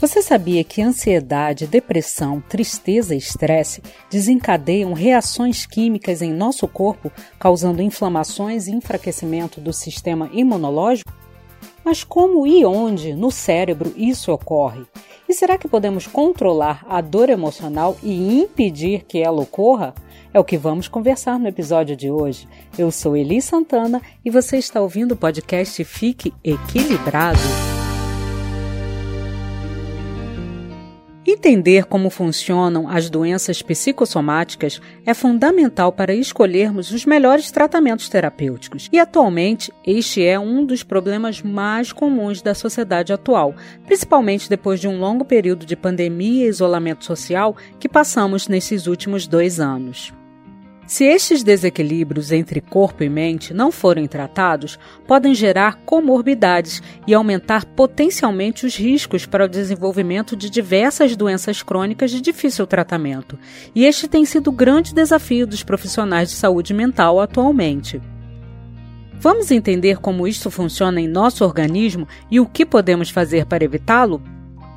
Você sabia que ansiedade, depressão, tristeza e estresse desencadeiam reações químicas em nosso corpo, causando inflamações e enfraquecimento do sistema imunológico? Mas como e onde no cérebro isso ocorre? E será que podemos controlar a dor emocional e impedir que ela ocorra? É o que vamos conversar no episódio de hoje. Eu sou Eli Santana e você está ouvindo o podcast Fique Equilibrado. Entender como funcionam as doenças psicossomáticas é fundamental para escolhermos os melhores tratamentos terapêuticos. E atualmente, este é um dos problemas mais comuns da sociedade atual, principalmente depois de um longo período de pandemia e isolamento social que passamos nesses últimos dois anos. Se estes desequilíbrios entre corpo e mente não forem tratados, podem gerar comorbidades e aumentar potencialmente os riscos para o desenvolvimento de diversas doenças crônicas de difícil tratamento. E este tem sido o grande desafio dos profissionais de saúde mental atualmente. Vamos entender como isto funciona em nosso organismo e o que podemos fazer para evitá-lo?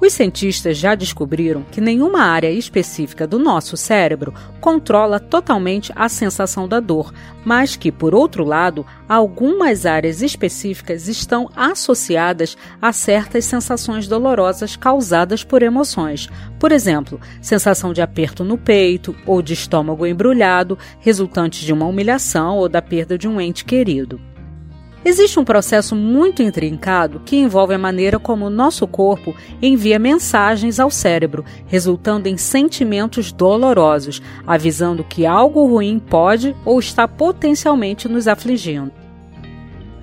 Os cientistas já descobriram que nenhuma área específica do nosso cérebro controla totalmente a sensação da dor, mas que, por outro lado, algumas áreas específicas estão associadas a certas sensações dolorosas causadas por emoções. Por exemplo, sensação de aperto no peito ou de estômago embrulhado, resultante de uma humilhação ou da perda de um ente querido. Existe um processo muito intrincado que envolve a maneira como o nosso corpo envia mensagens ao cérebro, resultando em sentimentos dolorosos, avisando que algo ruim pode ou está potencialmente nos afligindo.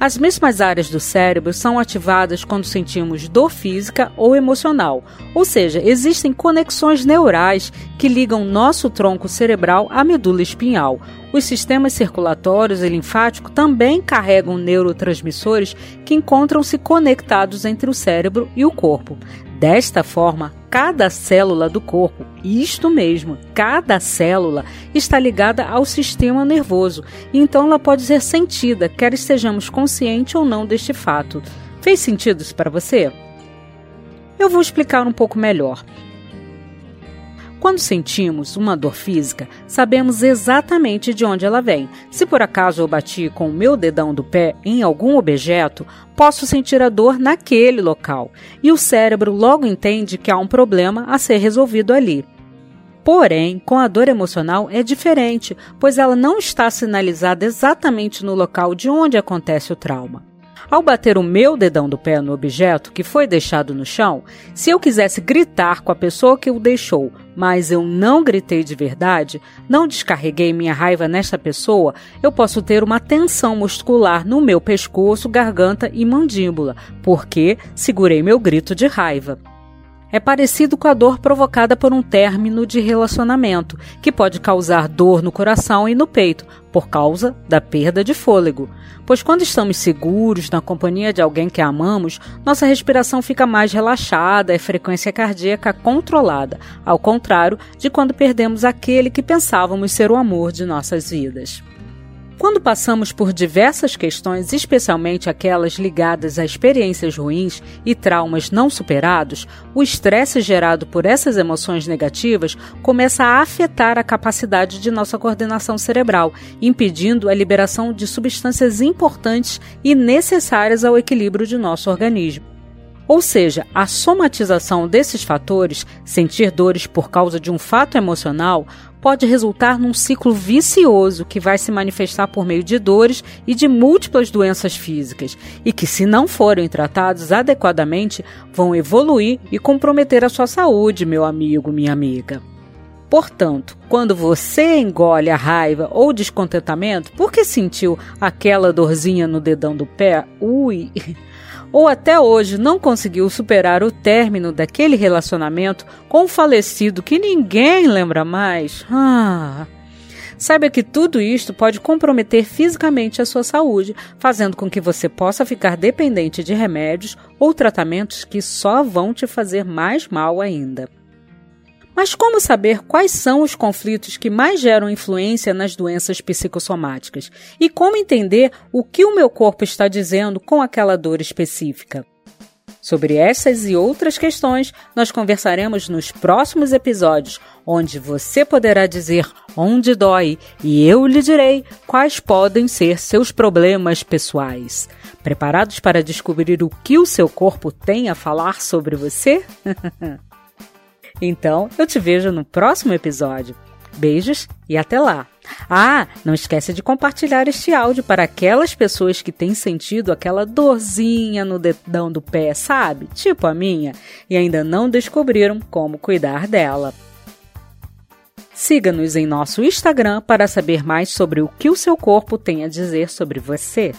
As mesmas áreas do cérebro são ativadas quando sentimos dor física ou emocional, ou seja, existem conexões neurais que ligam nosso tronco cerebral à medula espinhal. Os sistemas circulatórios e linfático também carregam neurotransmissores que encontram-se conectados entre o cérebro e o corpo. Desta forma, cada célula do corpo, isto mesmo, cada célula, está ligada ao sistema nervoso, então ela pode ser sentida, quer estejamos conscientes ou não deste fato. Fez sentido isso para você? Eu vou explicar um pouco melhor. Quando sentimos uma dor física, sabemos exatamente de onde ela vem. Se por acaso eu bati com o meu dedão do pé em algum objeto, posso sentir a dor naquele local. E o cérebro logo entende que há um problema a ser resolvido ali. Porém, com a dor emocional é diferente, pois ela não está sinalizada exatamente no local de onde acontece o trauma. Ao bater o meu dedão do pé no objeto que foi deixado no chão, se eu quisesse gritar com a pessoa que o deixou, mas eu não gritei de verdade, não descarreguei minha raiva nesta pessoa, eu posso ter uma tensão muscular no meu pescoço, garganta e mandíbula, porque segurei meu grito de raiva é parecido com a dor provocada por um término de relacionamento, que pode causar dor no coração e no peito, por causa da perda de fôlego. Pois quando estamos seguros na companhia de alguém que amamos, nossa respiração fica mais relaxada e a frequência cardíaca controlada, ao contrário de quando perdemos aquele que pensávamos ser o amor de nossas vidas. Quando passamos por diversas questões, especialmente aquelas ligadas a experiências ruins e traumas não superados, o estresse gerado por essas emoções negativas começa a afetar a capacidade de nossa coordenação cerebral, impedindo a liberação de substâncias importantes e necessárias ao equilíbrio de nosso organismo. Ou seja, a somatização desses fatores, sentir dores por causa de um fato emocional, pode resultar num ciclo vicioso que vai se manifestar por meio de dores e de múltiplas doenças físicas, e que, se não forem tratados adequadamente, vão evoluir e comprometer a sua saúde, meu amigo, minha amiga. Portanto, quando você engole a raiva ou descontentamento porque sentiu aquela dorzinha no dedão do pé, ui, ou até hoje não conseguiu superar o término daquele relacionamento com o falecido que ninguém lembra mais, ah, Saiba que tudo isto pode comprometer fisicamente a sua saúde, fazendo com que você possa ficar dependente de remédios ou tratamentos que só vão te fazer mais mal ainda. Mas como saber quais são os conflitos que mais geram influência nas doenças psicossomáticas? E como entender o que o meu corpo está dizendo com aquela dor específica? Sobre essas e outras questões, nós conversaremos nos próximos episódios, onde você poderá dizer onde dói e eu lhe direi quais podem ser seus problemas pessoais. Preparados para descobrir o que o seu corpo tem a falar sobre você? então, eu te vejo no próximo episódio. Beijos e até lá! Ah, não esqueça de compartilhar este áudio para aquelas pessoas que têm sentido aquela dorzinha no dedão do pé, sabe? Tipo a minha, e ainda não descobriram como cuidar dela. Siga-nos em nosso Instagram para saber mais sobre o que o seu corpo tem a dizer sobre você.